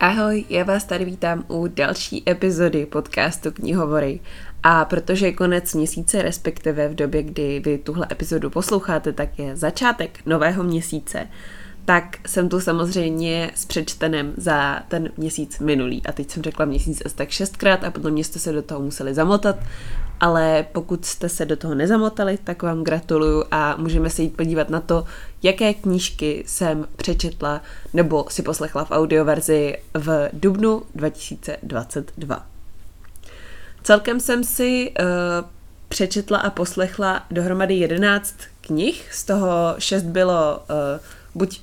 Ahoj, já vás tady vítám u další epizody podcastu Knihovory. A protože je konec měsíce, respektive v době, kdy vy tuhle epizodu posloucháte, tak je začátek nového měsíce, tak jsem tu samozřejmě s přečtenem za ten měsíc minulý. A teď jsem řekla měsíc asi tak šestkrát a podle mě jste se do toho museli zamotat, ale pokud jste se do toho nezamotali, tak vám gratuluju a můžeme se jít podívat na to, jaké knížky jsem přečetla nebo si poslechla v audioverzi v dubnu 2022. Celkem jsem si uh, přečetla a poslechla dohromady 11 knih, z toho 6 bylo uh, buď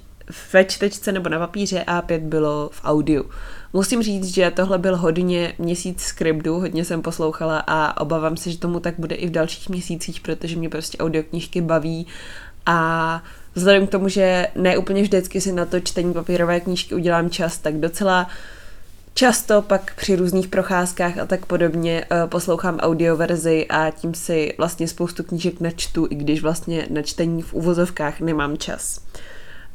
ve čtečce nebo na papíře a pět bylo v audiu. Musím říct, že tohle byl hodně měsíc skriptu, hodně jsem poslouchala a obávám se, že tomu tak bude i v dalších měsících, protože mě prostě audioknížky baví a vzhledem k tomu, že ne úplně vždycky si na to čtení papírové knížky udělám čas, tak docela Často pak při různých procházkách a tak podobně uh, poslouchám audioverzi a tím si vlastně spoustu knížek načtu, i když vlastně na čtení v uvozovkách nemám čas.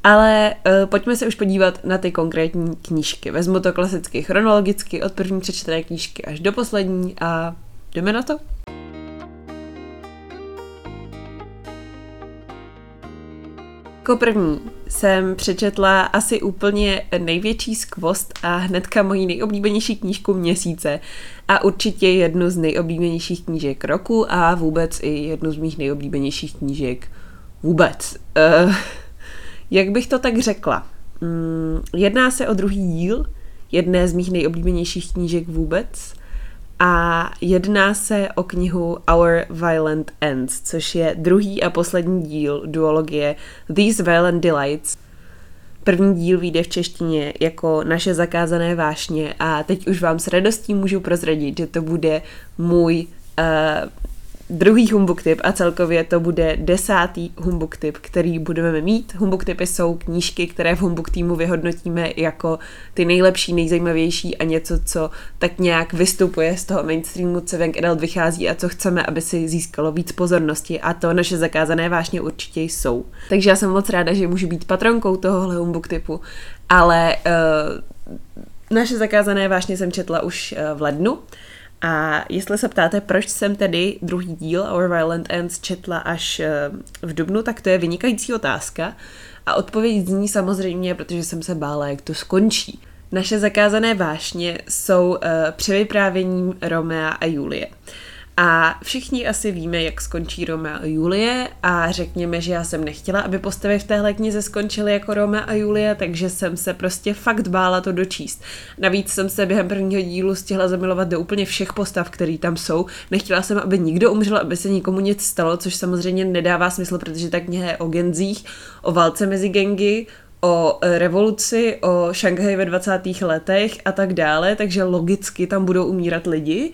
Ale uh, pojďme se už podívat na ty konkrétní knížky. Vezmu to klasicky chronologicky od první přečtené knížky až do poslední a jdeme na to? Jako první jsem přečetla asi úplně největší skvost a hnedka moji nejoblíbenější knížku měsíce a určitě jednu z nejoblíbenějších knížek roku a vůbec i jednu z mých nejoblíbenějších knížek vůbec. Uh, jak bych to tak řekla? Mm, jedná se o druhý díl jedné z mých nejoblíbenějších knížek vůbec a jedná se o knihu Our Violent Ends, což je druhý a poslední díl duologie These Violent Delights. První díl vyjde v češtině jako Naše zakázané vášně a teď už vám s radostí můžu prozradit, že to bude můj uh, druhý humbug tip a celkově to bude desátý humbug tip, který budeme mít. Humbug tipy jsou knížky, které v humbug týmu vyhodnotíme jako ty nejlepší, nejzajímavější a něco, co tak nějak vystupuje z toho mainstreamu, co Young Adult vychází a co chceme, aby si získalo víc pozornosti a to naše zakázané vášně určitě jsou. Takže já jsem moc ráda, že můžu být patronkou tohohle humbug typu, ale uh, naše zakázané vášně jsem četla už uh, v lednu a jestli se ptáte, proč jsem tedy druhý díl Our Violent Ends četla až eh, v Dubnu, tak to je vynikající otázka. A odpověď zní samozřejmě, protože jsem se bála, jak to skončí. Naše zakázané vášně jsou uh, převyprávěním Romea a Julie. Uh, a všichni asi víme, jak skončí Roma a Julie a řekněme, že já jsem nechtěla, aby postavy v téhle knize skončily jako Roma a Julie, takže jsem se prostě fakt bála to dočíst. Navíc jsem se během prvního dílu stihla zamilovat do úplně všech postav, které tam jsou. Nechtěla jsem, aby nikdo umřel, aby se nikomu nic stalo, což samozřejmě nedává smysl, protože ta kniha je o genzích, o válce mezi gengy, o revoluci, o Šanghaji ve 20. letech a tak dále, takže logicky tam budou umírat lidi,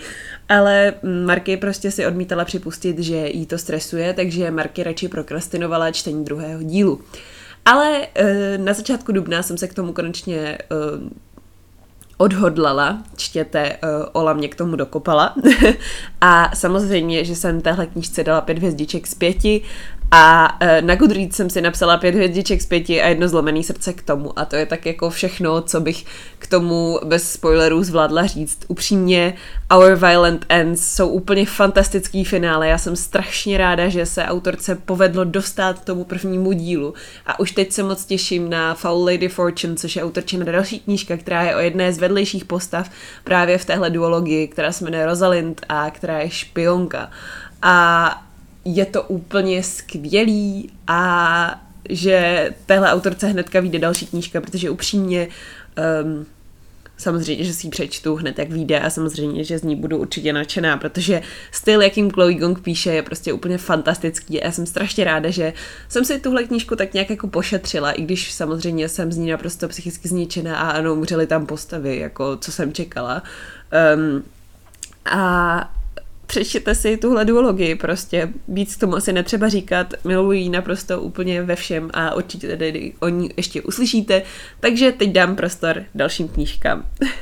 ale Marky prostě si odmítala připustit, že jí to stresuje, takže Marky radši prokrastinovala čtení druhého dílu. Ale eh, na začátku dubna jsem se k tomu konečně eh, odhodlala, čtěte, Ola mě k tomu dokopala. a samozřejmě, že jsem téhle knížce dala pět hvězdiček z pěti a e, na Goodreads jsem si napsala pět hvězdiček z pěti a jedno zlomený srdce k tomu. A to je tak jako všechno, co bych k tomu bez spoilerů zvládla říct. Upřímně, Our Violent Ends jsou úplně fantastický finále. Já jsem strašně ráda, že se autorce povedlo dostat tomu prvnímu dílu. A už teď se moc těším na Foul Lady Fortune, což je autorčina další knížka, která je o jedné z vedlejších postav právě v téhle duologii, která se jmenuje Rosalind a která je špionka. A je to úplně skvělý a že téhle autorce hnedka vyjde další knížka, protože upřímně um, samozřejmě, že si ji přečtu hned, jak vyjde a samozřejmě, že z ní budu určitě nadšená, protože styl, jakým Chloe Gong píše, je prostě úplně fantastický a já jsem strašně ráda, že jsem si tuhle knížku tak nějak jako pošetřila, i když samozřejmě jsem z ní naprosto psychicky zničená a ano, umřely tam postavy, jako co jsem čekala. Um, a přečtěte si tuhle duologii, prostě víc tomu asi netřeba říkat, miluji naprosto úplně ve všem a určitě tady o ní ještě uslyšíte, takže teď dám prostor dalším knížkám.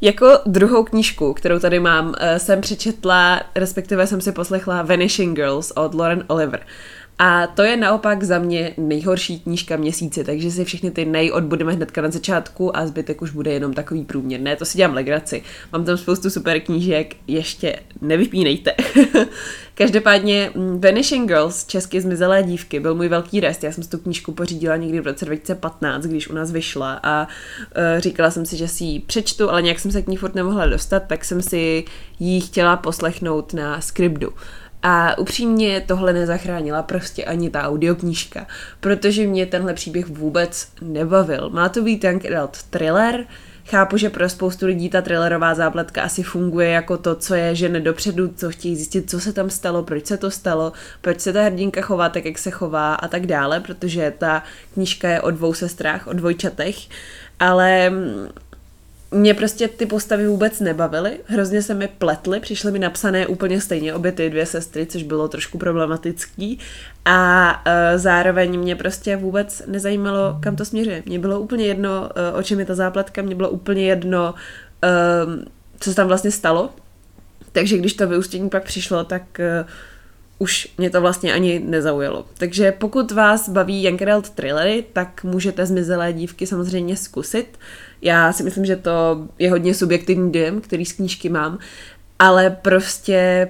Jako druhou knížku, kterou tady mám, eh, jsem přečetla, respektive jsem si poslechla Vanishing Girls od Lauren Oliver. A to je naopak za mě nejhorší knížka měsíce, takže si všechny ty nej odbudeme hnedka na začátku a zbytek už bude jenom takový průměr. Ne, to si dělám legraci. Mám tam spoustu super knížek, ještě nevypínejte. Každopádně mm, Vanishing Girls, česky zmizelé dívky, byl můj velký rest. Já jsem si tu knížku pořídila někdy v roce 2015, když u nás vyšla a uh, říkala jsem si, že si ji přečtu, ale nějak jsem se k ní furt nemohla dostat, tak jsem si ji chtěla poslechnout na Scriptu. A upřímně tohle nezachránila prostě ani ta audioknížka, protože mě tenhle příběh vůbec nebavil. Má to být young adult thriller, Chápu, že pro spoustu lidí ta thrillerová zápletka asi funguje jako to, co je žene dopředu, co chtějí zjistit, co se tam stalo, proč se to stalo, proč se ta hrdinka chová tak, jak se chová a tak dále, protože ta knížka je o dvou sestrách, o dvojčatech, ale mě prostě ty postavy vůbec nebavily, hrozně se mi pletly, přišly mi napsané úplně stejně obě ty dvě sestry, což bylo trošku problematický a uh, zároveň mě prostě vůbec nezajímalo, kam to směřuje. Mně bylo úplně jedno, uh, o čem je ta zápletka, mě bylo úplně jedno, uh, co se tam vlastně stalo, takže když to vyústění pak přišlo, tak uh, už mě to vlastně ani nezaujalo. Takže pokud vás baví Adult thrillery, tak můžete Zmizelé dívky samozřejmě zkusit. Já si myslím, že to je hodně subjektivní dojem, který z knížky mám, ale prostě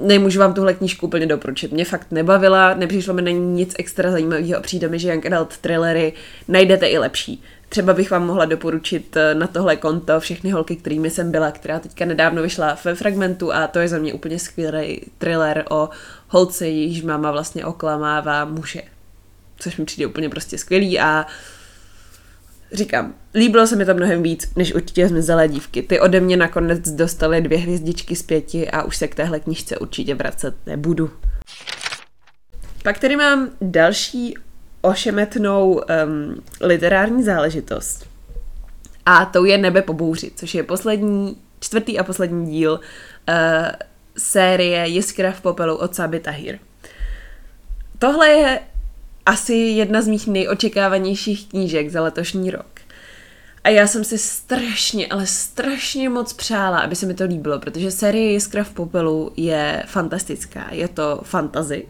nemůžu vám tuhle knížku úplně doporučit. Mě fakt nebavila, nepřišlo mi na ní nic extra zajímavého a přijde mi, že Young Adult thrillery najdete i lepší. Třeba bych vám mohla doporučit eh, na tohle konto všechny holky, kterými jsem byla, která teďka nedávno vyšla ve fragmentu a to je za mě úplně skvělý thriller o holce, jejíž máma vlastně oklamává muže. Což mi přijde úplně prostě skvělý a říkám, líbilo se mi to mnohem víc, než určitě zmizelé dívky. Ty ode mě nakonec dostaly dvě hvězdičky z pěti a už se k téhle knižce určitě vracet nebudu. Pak tady mám další ošemetnou um, literární záležitost. A to je Nebe po bouři, což je poslední, čtvrtý a poslední díl uh, série Jiskra v popelu od Sabi Tahir. Tohle je asi jedna z mých nejočekávanějších knížek za letošní rok. A já jsem si strašně, ale strašně moc přála, aby se mi to líbilo, protože série Jiskra v popelu je fantastická. Je to fantazy.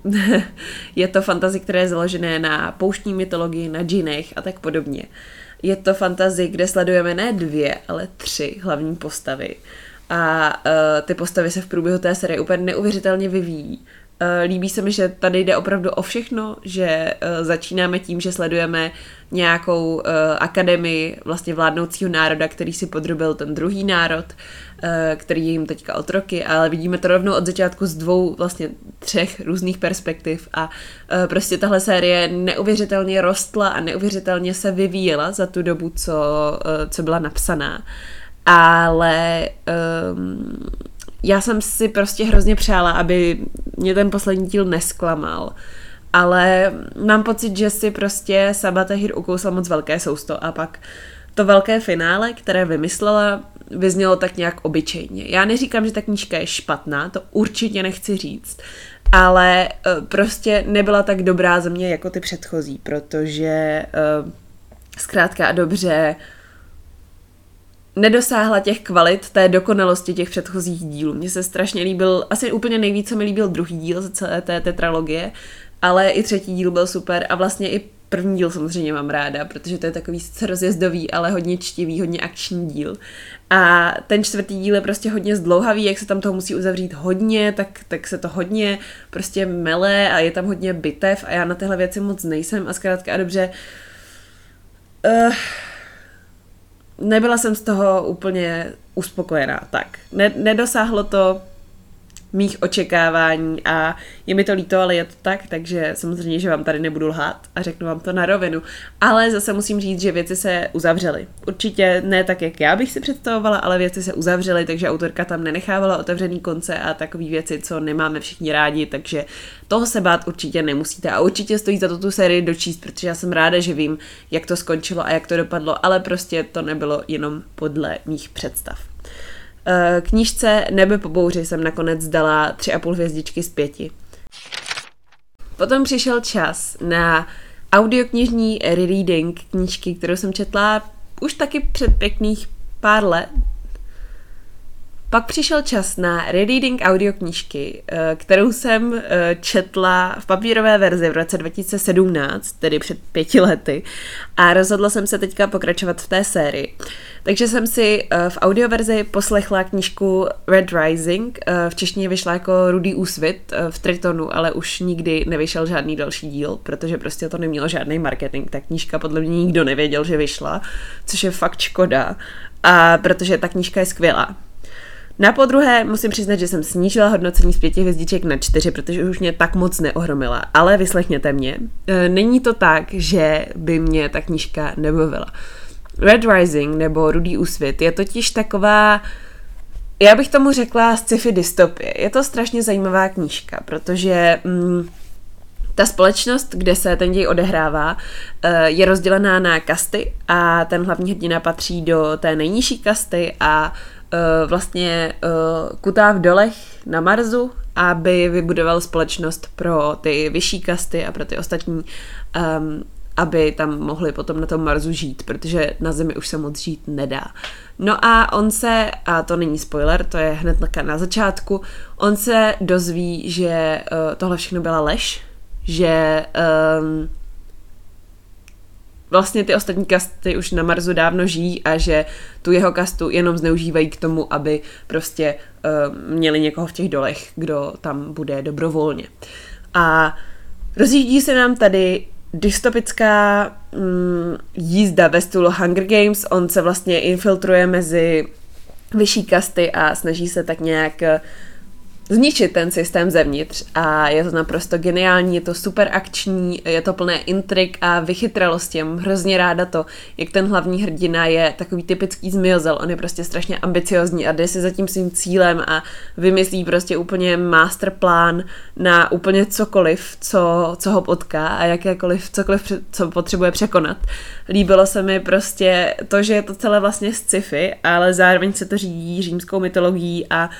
je to fantazy, které je založené na pouštní mytologii, na džinech a tak podobně. Je to fantazy, kde sledujeme ne dvě, ale tři hlavní postavy. A uh, ty postavy se v průběhu té série úplně neuvěřitelně vyvíjí. Eh, líbí se mi, že tady jde opravdu o všechno, že eh, začínáme tím, že sledujeme nějakou eh, akademii vlastně vládnoucího národa, který si podrobil ten druhý národ, který je jim teďka otroky, ale vidíme to rovnou od začátku z dvou, vlastně třech různých perspektiv a prostě tahle série neuvěřitelně rostla a neuvěřitelně se vyvíjela za tu dobu, co, co byla napsaná. Ale um, já jsem si prostě hrozně přála, aby mě ten poslední díl nesklamal. Ale mám pocit, že si prostě Sabatahir ukousla moc velké sousto a pak to velké finále, které vymyslela, vyznělo tak nějak obyčejně. Já neříkám, že ta knížka je špatná, to určitě nechci říct, ale uh, prostě nebyla tak dobrá ze mě jako ty předchozí, protože uh, zkrátka a dobře nedosáhla těch kvalit, té dokonalosti těch předchozích dílů. Mně se strašně líbil, asi úplně nejvíce mi líbil druhý díl ze celé té tetralogie, ale i třetí díl byl super a vlastně i první díl samozřejmě mám ráda, protože to je takový sice rozjezdový, ale hodně čtivý, hodně akční díl. A ten čtvrtý díl je prostě hodně zdlouhavý, jak se tam toho musí uzavřít hodně, tak, tak se to hodně prostě mele a je tam hodně bitev a já na tyhle věci moc nejsem a zkrátka a dobře uh, nebyla jsem z toho úplně uspokojená. Tak, ne, nedosáhlo to mých očekávání a je mi to líto, ale je to tak, takže samozřejmě, že vám tady nebudu lhát a řeknu vám to na rovinu. Ale zase musím říct, že věci se uzavřely. Určitě ne tak, jak já bych si představovala, ale věci se uzavřely, takže autorka tam nenechávala otevřený konce a takové věci, co nemáme všichni rádi, takže toho se bát určitě nemusíte a určitě stojí za to tu sérii dočíst, protože já jsem ráda, že vím, jak to skončilo a jak to dopadlo, ale prostě to nebylo jenom podle mých představ. Eh, knížce Nebe po bouři jsem nakonec dala tři a půl hvězdičky z pěti. Potom přišel čas na audioknižní rereading knížky, kterou jsem četla už taky před pěkných pár let. Pak přišel čas na rereading audioknížky, eh, kterou jsem eh, četla v papírové verzi v roce 2017, tedy před pěti lety, a rozhodla jsem se teďka pokračovat v té sérii. Takže jsem si eh, v audioverzi poslechla knížku Red Rising, v češtině vyšla jako Rudý úsvit v Tritonu, ale už nikdy nevyšel žádný další díl, protože prostě to nemělo žádný marketing. Ta knížka podle mě nikdo nevěděl, že vyšla, což je fakt škoda, a protože ta knížka je skvělá. Na podruhé musím přiznat, že jsem snížila hodnocení z pěti hvězdiček na čtyři, protože už mě tak moc neohromila. Ale vyslechněte mě. E, není to tak, že by mě ta knížka nebavila. Red Rising nebo Rudý úsvit je totiž taková, já bych tomu řekla sci-fi dystopie. Je to strašně zajímavá knížka, protože mm, ta společnost, kde se ten děj odehrává, e, je rozdělená na kasty a ten hlavní hrdina patří do té nejnižší kasty a vlastně uh, kutá v dolech na Marsu, aby vybudoval společnost pro ty vyšší kasty a pro ty ostatní, um, aby tam mohli potom na tom Marsu žít, protože na Zemi už se moc žít nedá. No a on se, a to není spoiler, to je hned na začátku, on se dozví, že uh, tohle všechno byla lež, že um, vlastně ty ostatní kasty už na Marsu dávno žijí a že tu jeho kastu jenom zneužívají k tomu, aby prostě uh, měli někoho v těch dolech, kdo tam bude dobrovolně. A rozjíždí se nám tady dystopická mm, jízda ve stylu Hunger Games. On se vlastně infiltruje mezi vyšší kasty a snaží se tak nějak zničit ten systém zevnitř a je to naprosto geniální, je to super akční, je to plné intrik a vychytralosti. Mám hrozně ráda to, jak ten hlavní hrdina je takový typický zmiozel, on je prostě strašně ambiciozní a jde si za tím svým cílem a vymyslí prostě úplně masterplán na úplně cokoliv, co, co ho potká a jakékoliv, cokoliv, co potřebuje překonat. Líbilo se mi prostě to, že je to celé vlastně sci-fi, ale zároveň se to řídí římskou mytologií a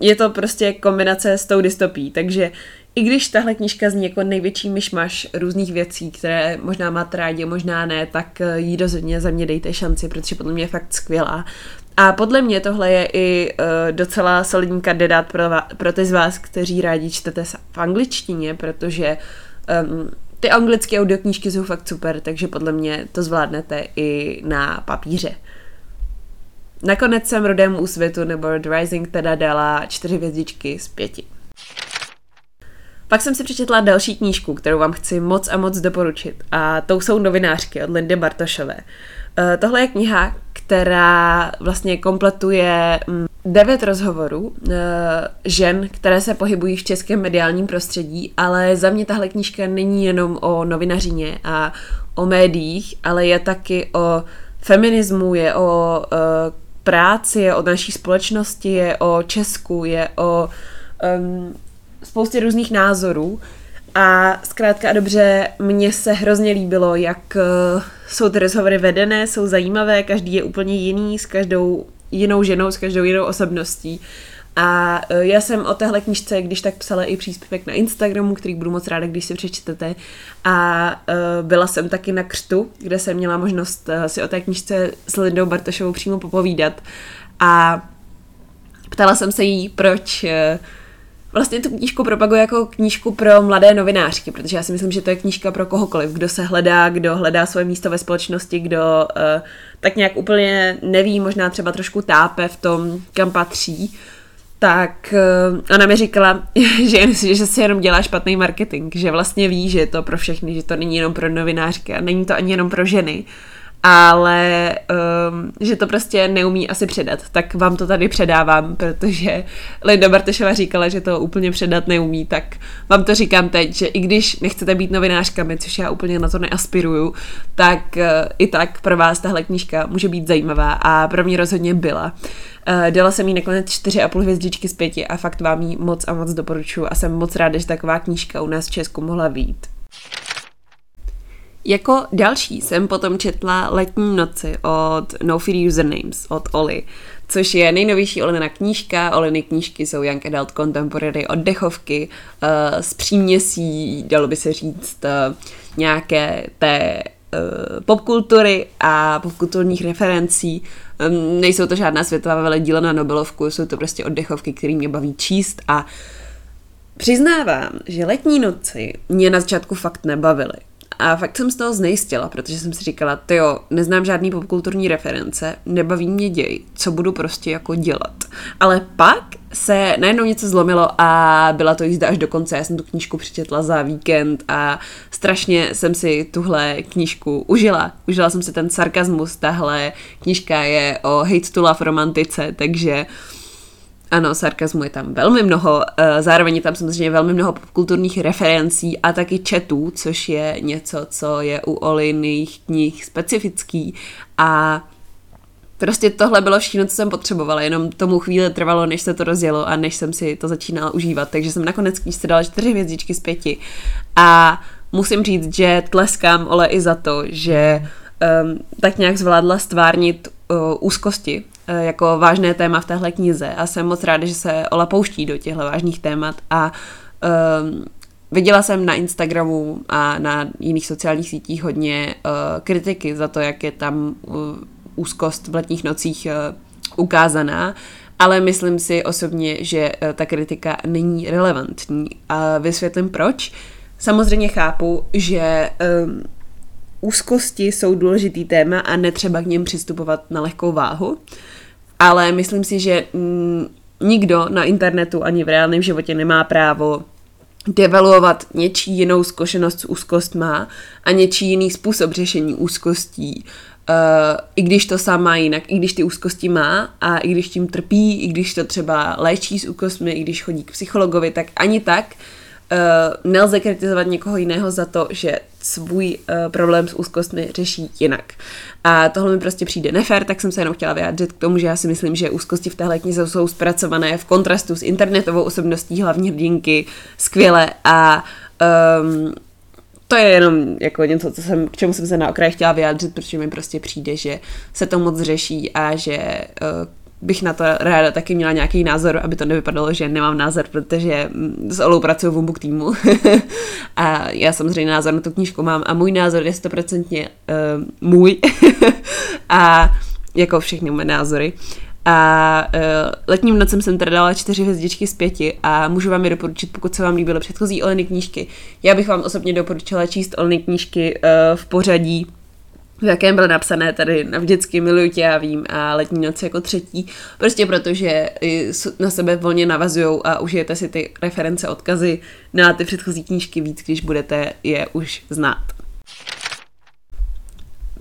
je to prostě kombinace s tou dystopí, takže i když tahle knížka zní jako největší myšmaš různých věcí, které možná máte rádi, možná ne, tak eh, jí rozhodně za mě dejte šanci, protože podle mě je fakt skvělá. A podle mě tohle je i uh, docela solidní kandidát pro, pro ty z vás, kteří rádi čtete v angličtině, protože um, ty anglické audioknížky jsou fakt super, takže podle mě to zvládnete i na papíře. Nakonec jsem Rudému úsvitu nebo Red Rising teda dala čtyři hvězdičky z pěti. Pak jsem si přečetla další knížku, kterou vám chci moc a moc doporučit a tou jsou novinářky od Lindy Bartošové. Eh, tohle je kniha, která vlastně kompletuje mm, devět rozhovorů eh, žen, které se pohybují v českém mediálním prostředí, ale za mě tahle knížka není jenom o novinařině a o médiích, ale je taky o feminismu, je o uh, práci, je o naší společnosti, je o Česku, je o um, spoustě různých názorů. A zkrátka a dobře, mně se hrozně líbilo, jak uh, jsou ty rozhovory vedené, jsou zajímavé, každý je úplně jiný, s každou jinou ženou, s každou jinou osobností. A e, já jsem o téhle knižce, když tak psala i příspěvek na Instagramu, který budu moc ráda, když si přečtete. A uh, byla jsem taky na křtu, kde jsem měla možnost uh, si o té knižce s Lindou Bartošovou přímo popovídat. A ptala jsem se jí, proč uh, vlastně tu knížku propaguje jako knížku pro mladé novinářky, protože já si myslím, že to je knížka pro kohokoliv, kdo se hledá, kdo hledá svoje místo ve společnosti, kdo uh, tak nějak úplně neví, možná třeba trošku tápe v tom, kam patří tak uh, ona mi říkala, že, že si jenom dělá špatný marketing, že vlastně ví, že je to pro všechny, že to není jenom pro novinářky a není to ani jenom pro ženy, ale um, že to prostě neumí asi předat, tak vám to tady předávám, protože Linda Bartešova říkala, že to úplně předat neumí, tak vám to říkám teď, že i když nechcete být novinářkami, což já úplně na to neaspiruju, tak uh, i tak pro vás tahle knížka může být zajímavá a pro mě rozhodně byla. Uh, dala jsem jí nakonec 4,5 hvězdičky z pěti a fakt vám ji moc a moc doporučuji a jsem moc ráda, že taková knížka u nás v Česku mohla být. Jako další jsem potom četla Letní noci od No Fear Usernames od Oli, což je nejnovější Olina knížka. Oliny knížky jsou Young Adult Contemporary oddechovky uh, s příměsí, dalo by se říct, uh, nějaké té uh, popkultury a popkulturních referencí nejsou to žádná světová veledíla na Nobelovku, jsou to prostě oddechovky, které mě baví číst a přiznávám, že letní noci mě na začátku fakt nebavily. A fakt jsem z toho znejistila, protože jsem si říkala, jo, neznám žádný popkulturní reference, nebaví mě děj, co budu prostě jako dělat. Ale pak se najednou něco zlomilo a byla to jízda až do konce. Já jsem tu knížku přečetla za víkend a strašně jsem si tuhle knížku užila. Užila jsem si ten sarkazmus, tahle knížka je o hate to love romantice, takže uh, ano, sarkazmu je tam velmi mnoho, eh, zároveň je tam samozřejmě velmi mnoho kulturních referencí a taky četů, což je něco, co je u Oliných knih specifický. A Prostě tohle bylo všechno, co jsem potřebovala, jenom tomu chvíli trvalo, než se to rozjelo a než jsem si to začínala užívat, takže jsem nakonec knížce dala čtyři hvězdičky z pěti. A musím říct, že tleskám Ole i za to, že um, tak nějak zvládla stvárnit uh, úzkosti jako vážné téma v téhle knize. A jsem moc ráda, že se Ola pouští do těchto vážných témat. A um, viděla jsem na Instagramu a na jiných sociálních sítích hodně uh, kritiky za to, jak je tam uh, úzkost v letních nocích uh, ukázaná, ale myslím si osobně, že uh, ta kritika není relevantní. A vysvětlím proč. Samozřejmě chápu, že um, úzkosti jsou důležitý téma a netřeba k něm přistupovat na lehkou váhu. Ale myslím si, že mm, nikdo na internetu ani v reálném životě nemá právo devaluovat něčí jinou zkušenost s úzkostma a něčí jiný způsob řešení úzkostí. Uh, I když to sám má jinak, i když ty úzkosti má a i když tím trpí, i když to třeba léčí s úzkostmi, i když chodí k psychologovi, tak ani tak uh, uh, nelze kritizovat někoho jiného za to, že svůj uh, problém s úzkostmi řeší jinak. A tohle mi prostě přijde nefér, tak jsem se jenom chtěla vyjádřit k tomu, že já si myslím, že úzkosti v téhle knize jsou zpracované v kontrastu s internetovou osobností hlavní hrdinky skvěle a um, to je jenom jako něco, co jsem, k čemu jsem se na okraji chtěla vyjádřit, protože mi prostě přijde, že se to moc řeší a že uh, bych na to ráda taky měla nějaký názor, aby to nevypadalo, že nemám názor, protože mm, s Olou pracuji v Book týmu a já samozřejmě názor na tu knížku mám a můj názor je stoprocentně uh, můj a jako všechny moje názory. A uh, letním nocem jsem teda dala čtyři hvězdičky z pěti a můžu vám je doporučit, pokud se vám líbily předchozí Oleny knížky. Já bych vám osobně doporučila číst Oleny knížky uh, v pořadí v jakém bylo napsané tady na vždycky miluju tě, já vím, a letní noc jako třetí, prostě protože na sebe volně navazují a užijete si ty reference, odkazy na ty předchozí knížky víc, když budete je už znát.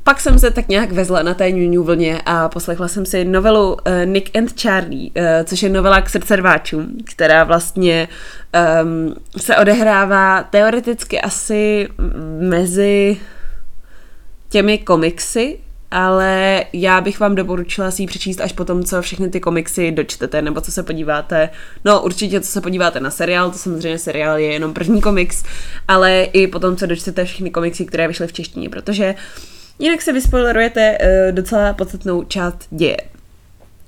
Pak jsem se tak nějak vezla na té New vlně a poslechla jsem si novelu uh, Nick and Charlie, uh, což je novela k srdcerváčům, která vlastně um, se odehrává teoreticky asi mezi těmi komiksy, ale já bych vám doporučila si ji přečíst až potom, co všechny ty komiksy dočtete, nebo co se podíváte. No určitě, co se podíváte na seriál, to samozřejmě seriál je jenom první komiks, ale i potom, co dočtete všechny komiksy, které vyšly v češtině, protože jinak se vyspoilerujete uh, docela podstatnou část děje.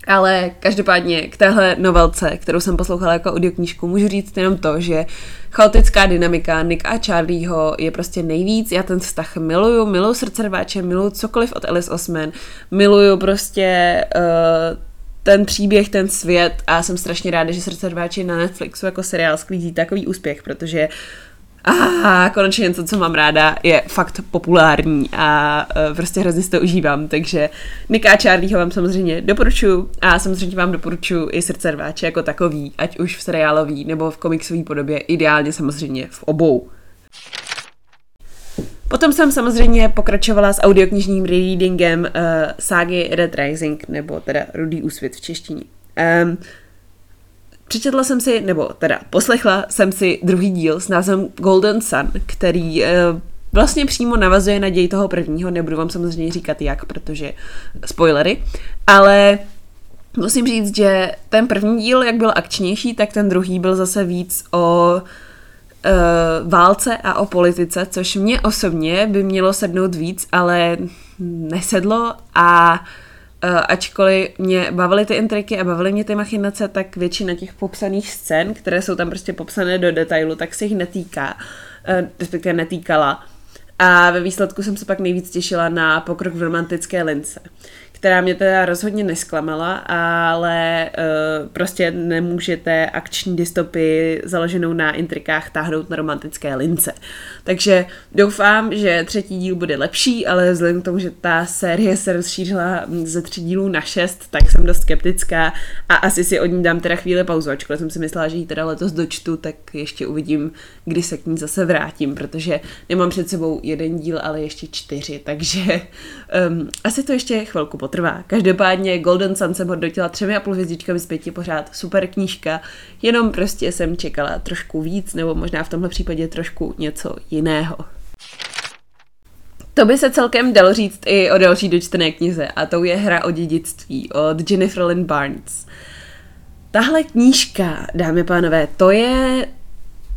Ale každopádně k téhle novelce, kterou jsem poslouchala jako audioknížku, můžu říct jenom to, že chaotická dynamika Nick a Charlieho je prostě nejvíc. Já ten vztah miluju, miluju srdcerváče, miluju cokoliv od Alice Osman, miluju prostě uh, ten příběh, ten svět a jsem strašně ráda, že srdcerváči na Netflixu jako seriál sklízí takový úspěch, protože uh, a konečně něco, co mám ráda, je fakt populární a uh, prostě hrozně si to užívám, takže Nika Charlieho vám samozřejmě doporučuji a samozřejmě vám doporučuji i srdce rváče jako takový, ať už v seriálový nebo v komiksové podobě, ideálně samozřejmě v obou. Potom jsem samozřejmě pokračovala s audioknižním readingem uh, ságy Red Rising, nebo teda Rudý úsvit v češtině. Um, Přečetla jsem si, nebo teda poslechla jsem si druhý díl s názvem Golden Sun, který e, vlastně přímo navazuje na děj toho prvního, nebudu vám samozřejmě říkat jak, protože spoilery, ale musím říct, že ten první díl, jak byl akčnější, tak ten druhý byl zase víc o e, válce a o politice, což mě osobně by mělo sednout víc, ale nesedlo a Uh, ačkoliv mě bavily ty intriky a bavily mě ty machinace, tak většina těch popsaných scén, které jsou tam prostě popsané do detailu, tak se jich netýká, uh, respektive netýkala. A ve výsledku jsem se pak nejvíc těšila na pokrok v romantické lince, která mě teda rozhodně nesklamala, ale uh, prostě nemůžete akční dystopii založenou na intrikách táhnout na romantické lince. Takže doufám, že třetí díl bude lepší, ale vzhledem k tomu, že ta série se rozšířila ze tří dílů na šest, tak jsem dost skeptická a asi si od ní dám teda chvíli pauzu, ačkoliv jsem si myslela, že ji teda letos dočtu, tak ještě uvidím, kdy se k ní zase vrátím, protože nemám před sebou jeden díl, ale ještě čtyři, takže um, asi to ještě chvilku potrvá. Každopádně Golden Sun jsem hodnotila třemi a půl hvězdičkami z pěti pořád super knížka, jenom prostě jsem čekala trošku víc, nebo možná v tomhle případě trošku něco jiného. To by se celkem dalo říct i o další dočtené knize a to je Hra o dědictví od Jennifer Lynn Barnes. Tahle knížka, dámy a pánové, to je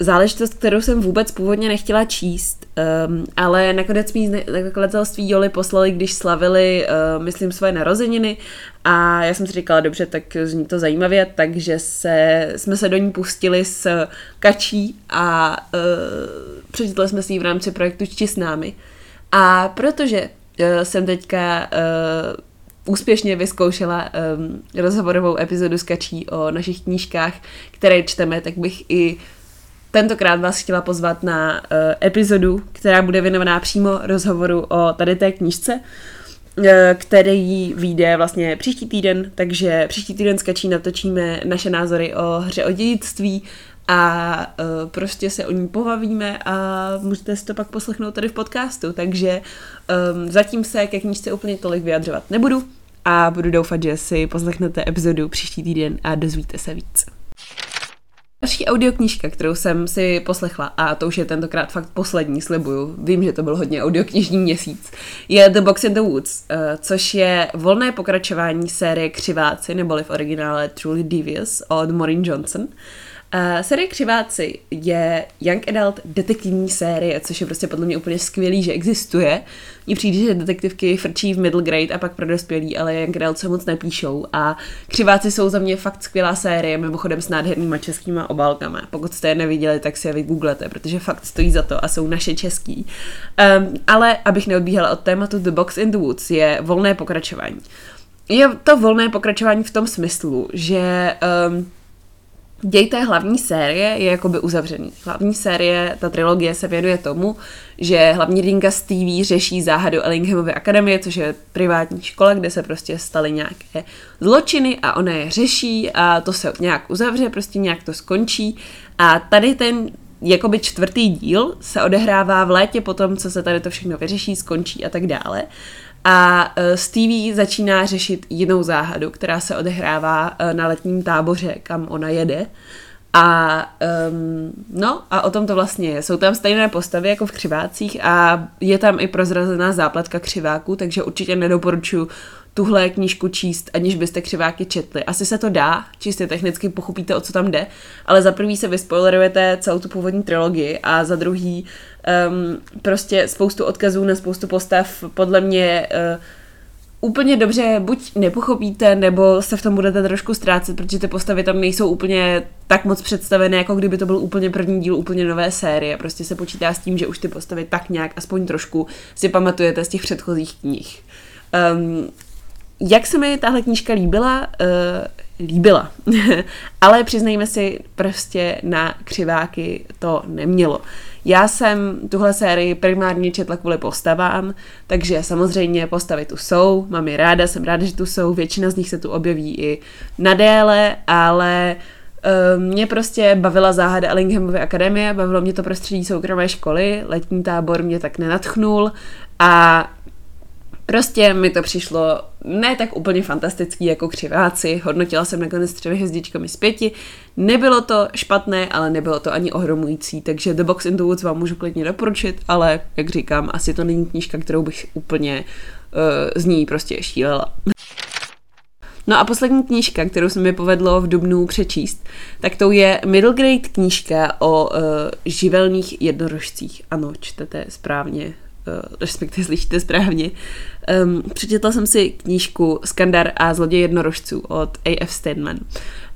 záležitost, kterou jsem vůbec původně nechtěla číst, um, ale nakonec mi nakladatelství Joli poslali, když slavili, uh, myslím, svoje narozeniny a já jsem si říkala, dobře, tak zní to zajímavě, takže se, jsme se do ní pustili s Kačí a uh, přečetli jsme si ji v rámci projektu Čti s námi. A protože uh, jsem teďka uh, úspěšně vyzkoušela um, rozhovorovou epizodu s Kačí o našich knížkách, které čteme, tak bych i tentokrát vás chtěla pozvat na uh, epizodu, která bude věnovaná přímo rozhovoru o tady té knížce, uh, který vyjde vlastně příští týden, takže příští týden s Kačí natočíme naše názory o hře o dědictví a uh, prostě se o ní pobavíme a můžete si to pak poslechnout tady v podcastu, takže um, zatím se ke knížce úplně tolik vyjadřovat nebudu a budu doufat, že si poslechnete epizodu příští týden a dozvíte se víc. Další audioknížka, kterou jsem si poslechla, a to už je tentokrát fakt poslední, slibuju, vím, že to byl hodně audioknižní měsíc, je The Box in the Woods, eh, což je volné pokračování série Křiváci, neboli v originále Truly Devious od Maureen Johnson. Série Křiváci je young adult detektivní série, což je prostě podle mě úplně skvělý, že existuje. Mně přijde, že detektivky frčí v middle grade a pak pro dospělí, ale young adult se moc nepíšou. A Křiváci jsou za mě fakt skvělá série, mimochodem s nádhernýma českýma obálkama. Pokud jste je neviděli, tak si je vygooglete, protože fakt stojí za to a jsou naše český. Um, ale abych neodbíhala od tématu The Box in the Woods, je volné pokračování. Je to volné pokračování v tom smyslu, že um, děj té hlavní série je jakoby uzavřený. Hlavní série, ta trilogie se věnuje tomu, že hlavní Dinka Stevie řeší záhadu Ellinghamovy akademie, což je privátní škola, kde se prostě staly nějaké zločiny a ona je řeší a to se nějak uzavře, prostě nějak to skončí. A tady ten jakoby čtvrtý díl se odehrává v létě potom, co se tady to všechno vyřeší, skončí a tak dále. A Stevie začíná řešit jinou záhadu, která se odehrává uh, na letním táboře, kam ona jede. A um, no, a o tom to vlastně je. Jsou tam stejné postavy jako v křivácích a je tam i prozrazená zápletka křiváků, takže určitě nedoporučuji tuhle knížku číst, aniž byste křiváky četli. Asi se to dá, čistě technicky pochopíte, o co tam jde, ale za prvý se vyspoilerujete celou tu původní trilogii a za druhý um, prostě spoustu odkazů na spoustu postav podle mě uh, úplně dobře buď nepochopíte, nebo se v tom budete trošku ztrácet, protože ty postavy tam nejsou úplně tak moc představené, jako kdyby to byl úplně první díl úplně nové série. Prostě se počítá s tím, že už ty postavy tak nějak, aspoň trošku, si pamatujete z těch předchozích knih. Um, jak se mi tahle knížka líbila? Uh, líbila. Ale přiznejme si, prostě na křiváky to nemělo. Já jsem tuhle sérii primárně četla kvůli postavám, takže samozřejmě postavy tu jsou, mám je ráda, jsem ráda, že tu jsou, většina z nich se tu objeví i na déle, ale uh, mě prostě bavila záhada Ellinghamovy akademie, bavilo mě to prostředí soukromé školy, letní tábor mě tak nenatchnul a Prostě mi to přišlo ne tak úplně fantastický jako křiváci, hodnotila jsem nakonec třemi hvězdičkami z pěti, nebylo to špatné, ale nebylo to ani ohromující, takže The Box in the Woods vám můžu klidně doporučit, ale jak říkám, asi to není knížka, kterou bych úplně uh, z ní prostě šílela. No a poslední knížka, kterou se mi povedlo v Dubnu přečíst, tak to je middle grade knížka o uh, živelných jednorožcích. Ano, čtete správně, Eh, respektive slyšíte správně. Um, přečetla jsem si knížku Skandar a zloděj jednorožců od A.F. Stedman.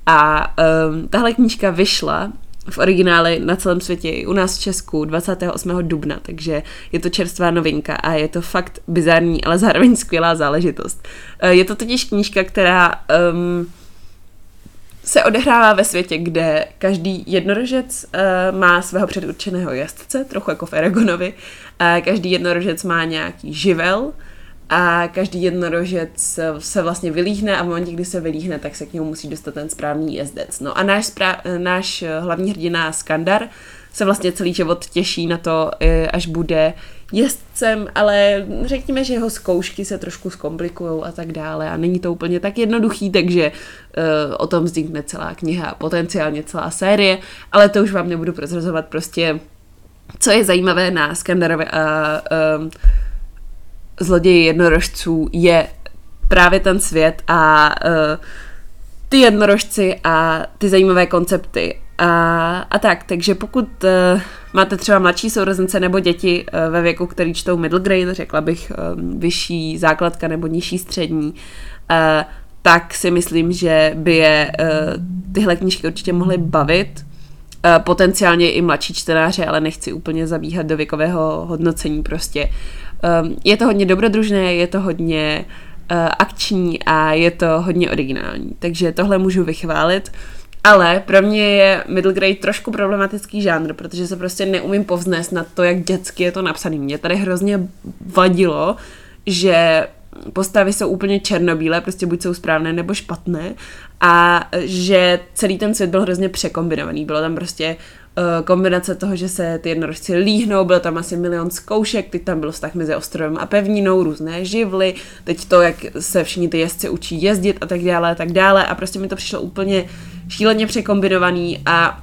A um, tahle knížka vyšla v originále na celém světě i u nás v Česku 28. dubna, takže je to čerstvá novinka a je to fakt bizarní, ale zároveň skvělá záležitost. Eh, je to totiž knížka, která um, se odehrává ve světě, kde každý jednorožec uh, má svého předurčeného jezdce, trochu jako v Eragonovi. Uh, každý jednorožec má nějaký živel a každý jednorožec se vlastně vylíhne a v momentě, kdy se vylíhne, tak se k němu musí dostat ten správný jezdec. No a náš, správ, náš hlavní hrdina Skandar se vlastně celý život těší na to, eh, až bude jezdcem, ale řekněme, že jeho zkoušky se trošku zkomplikují a tak dále a není to úplně tak jednoduchý, takže uh, o tom vznikne celá kniha a potenciálně celá série, ale to už vám nebudu prozrazovat prostě, co je zajímavé na Skandarovi a uh, zloději jednorožců je právě ten svět a uh, ty jednorožci a ty zajímavé koncepty a, a tak, takže pokud uh, máte třeba mladší sourozence nebo děti uh, ve věku, který čtou middle grade, řekla bych um, vyšší základka nebo nižší střední, uh, tak si myslím, že by je uh, tyhle knížky určitě mohly bavit. Uh, potenciálně i mladší čtenáře, ale nechci úplně zabíhat do věkového hodnocení prostě. Um, je to hodně dobrodružné, je to hodně uh, akční a je to hodně originální, takže tohle můžu vychválit. Ale pro mě je middle grade trošku problematický žánr, protože se prostě neumím povznést na to, jak dětsky je to napsané. Mě tady hrozně vadilo, že postavy jsou úplně černobílé, prostě buď jsou správné nebo špatné a že celý ten svět byl hrozně překombinovaný. Bylo tam prostě uh, kombinace toho, že se ty jednorožci líhnou, bylo tam asi milion zkoušek, teď tam byl vztah mezi ostrovem a pevninou, různé živly, teď to, jak se všichni ty jezdci učí jezdit a tak dále a tak dále a prostě mi to přišlo úplně šíleně překombinovaný a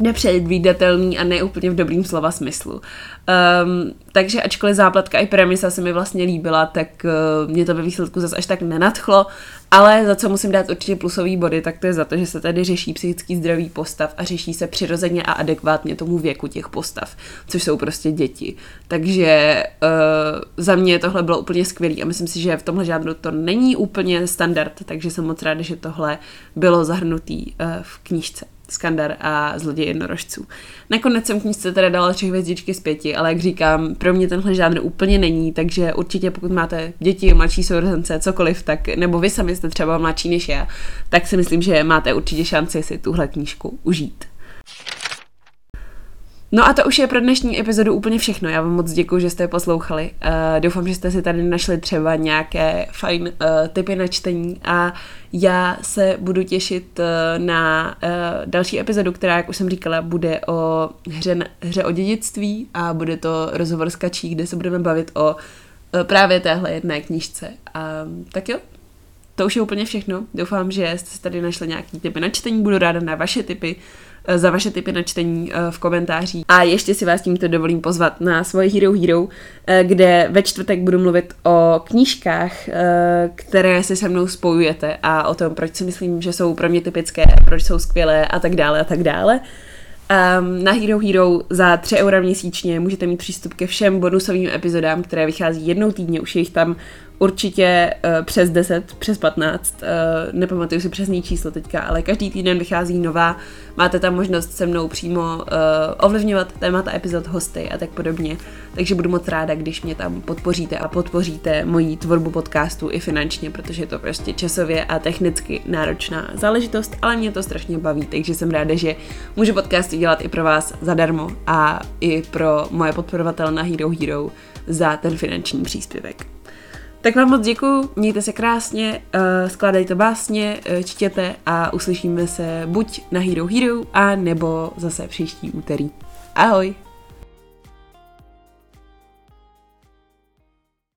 nepředvídatelný a neúplně v dobrým slova smyslu. Um, takže ačkoliv záplatka i premisa se mi vlastně líbila, tak uh, mě to ve výsledku zase až tak nenadchlo, ale za co musím dát určitě plusový body, tak to je za to, že se tady řeší psychický zdraví postav a řeší se přirozeně a adekvátně tomu věku těch postav, což jsou prostě děti. Takže uh, za mě tohle bylo úplně skvělé a myslím si, že v tomhle žádnou to není úplně standard, takže jsem moc ráda, že tohle bylo zahrnutý uh, v knížce. Skandar a zloděj jednorožců. Nakonec jsem knížce teda dala tři hvězdičky z pěti, ale jak říkám, pro mě tenhle žánr úplně není, takže určitě pokud máte děti, mladší sourozence, cokoliv, tak, nebo vy sami jste třeba mladší než já, tak si myslím, že máte určitě šanci si tuhle knížku užít. No a to už je pro dnešní epizodu úplně všechno. Já vám moc děkuji, že jste poslouchali. Uh, doufám, že jste si tady našli třeba nějaké fajn uh, typy na čtení a já se budu těšit uh, na uh, další epizodu, která, jak už jsem říkala, bude o hře, hře o dědictví a bude to rozhovor s Kačí, kde se budeme bavit o uh, právě téhle jedné knížce. Um, tak jo, to už je úplně všechno. Doufám, že jste si tady našli nějaký typy na čtení, budu ráda na vaše typy. Eh, za vaše tipy na čtení eh, v komentářích. A ještě si vás tímto dovolím pozvat na svoje Hero Hero, eh, kde ve čtvrtek budu mluvit o knížkách, které si se mnou spojujete a o tom, proč si myslím, že jsou pro mě typické, proč jsou skvělé a tak dále a tak dále. Um, na Hero Hero za 3 eura měsíčně můžete mít přístup ke všem bonusovým epizodám, které vychází jednou týdně, už je jich tam určitě uh, přes 10, přes 15, uh, nepamatuju si přesný číslo teďka, ale každý týden vychází nová, máte tam možnost se mnou přímo uh, ovlivňovat témata epizod, hosty a tak podobně, takže budu moc ráda, když mě tam podpoříte a podpoříte moji tvorbu podcastu i finančně, protože je to prostě časově a technicky náročná záležitost, ale mě to strašně baví, takže jsem ráda, že můžu podcasty dělat i pro vás zadarmo a i pro moje podporovatele na Hero Hero za ten finanční příspěvek. Tak vám moc děkuju, mějte se krásně, uh, skládejte básně, uh, čtěte a uslyšíme se buď na Hero Hero, a nebo zase příští úterý. Ahoj!